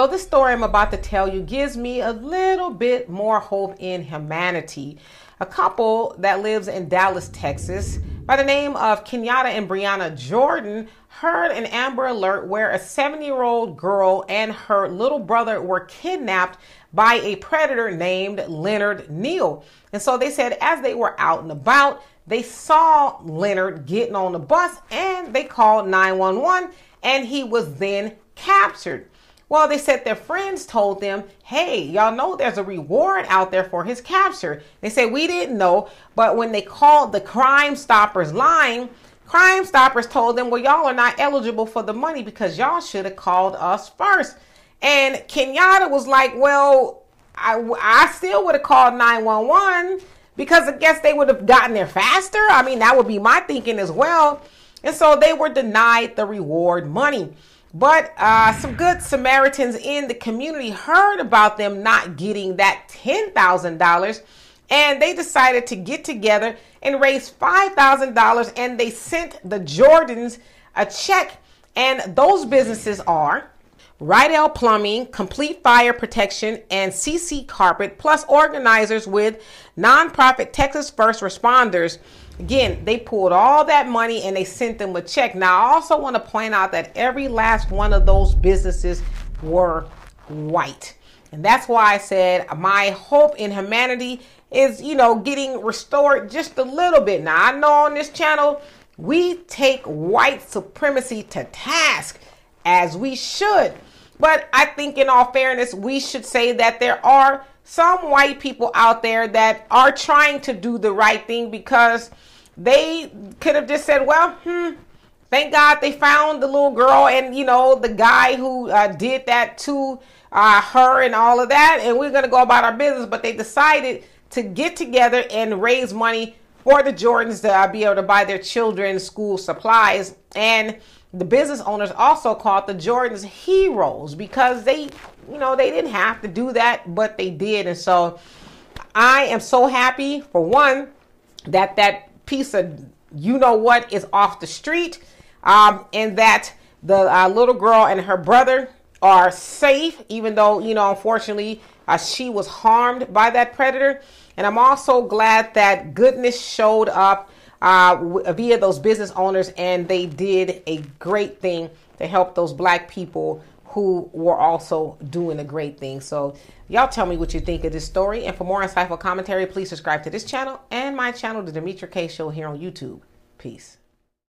So, this story I'm about to tell you gives me a little bit more hope in humanity. A couple that lives in Dallas, Texas, by the name of Kenyatta and Brianna Jordan, heard an Amber Alert where a seven year old girl and her little brother were kidnapped by a predator named Leonard Neal. And so they said as they were out and about, they saw Leonard getting on the bus and they called 911 and he was then captured. Well, they said their friends told them, hey, y'all know there's a reward out there for his capture. They said, we didn't know. But when they called the Crime Stoppers line, Crime Stoppers told them, well, y'all are not eligible for the money because y'all should have called us first. And Kenyatta was like, well, I, I still would have called 911 because I guess they would have gotten there faster. I mean, that would be my thinking as well. And so they were denied the reward money. But uh, some good Samaritans in the community heard about them not getting that $10,000 and they decided to get together and raise $5,000 and they sent the Jordans a check. And those businesses are Rydell Plumbing, Complete Fire Protection, and CC Carpet, plus organizers with nonprofit Texas First Responders. Again, they pulled all that money and they sent them a check. Now, I also want to point out that every last one of those businesses were white. And that's why I said my hope in humanity is, you know, getting restored just a little bit. Now, I know on this channel, we take white supremacy to task as we should. But I think, in all fairness, we should say that there are some white people out there that are trying to do the right thing because they could have just said, well, hmm, thank God they found the little girl and, you know, the guy who uh, did that to uh, her and all of that. And we're going to go about our business. But they decided to get together and raise money for the Jordans to be able to buy their children school supplies. And the business owners also called the Jordans heroes because they, you know, they didn't have to do that, but they did. And so I am so happy for one that that piece of you know what is off the street, um, and that the uh, little girl and her brother are safe, even though you know unfortunately uh, she was harmed by that predator. And I'm also glad that goodness showed up uh, via those business owners, and they did a great thing to help those black people who were also doing a great thing. So, y'all tell me what you think of this story. And for more insightful commentary, please subscribe to this channel and my channel, The Demetra Kaye Show, here on YouTube. Peace.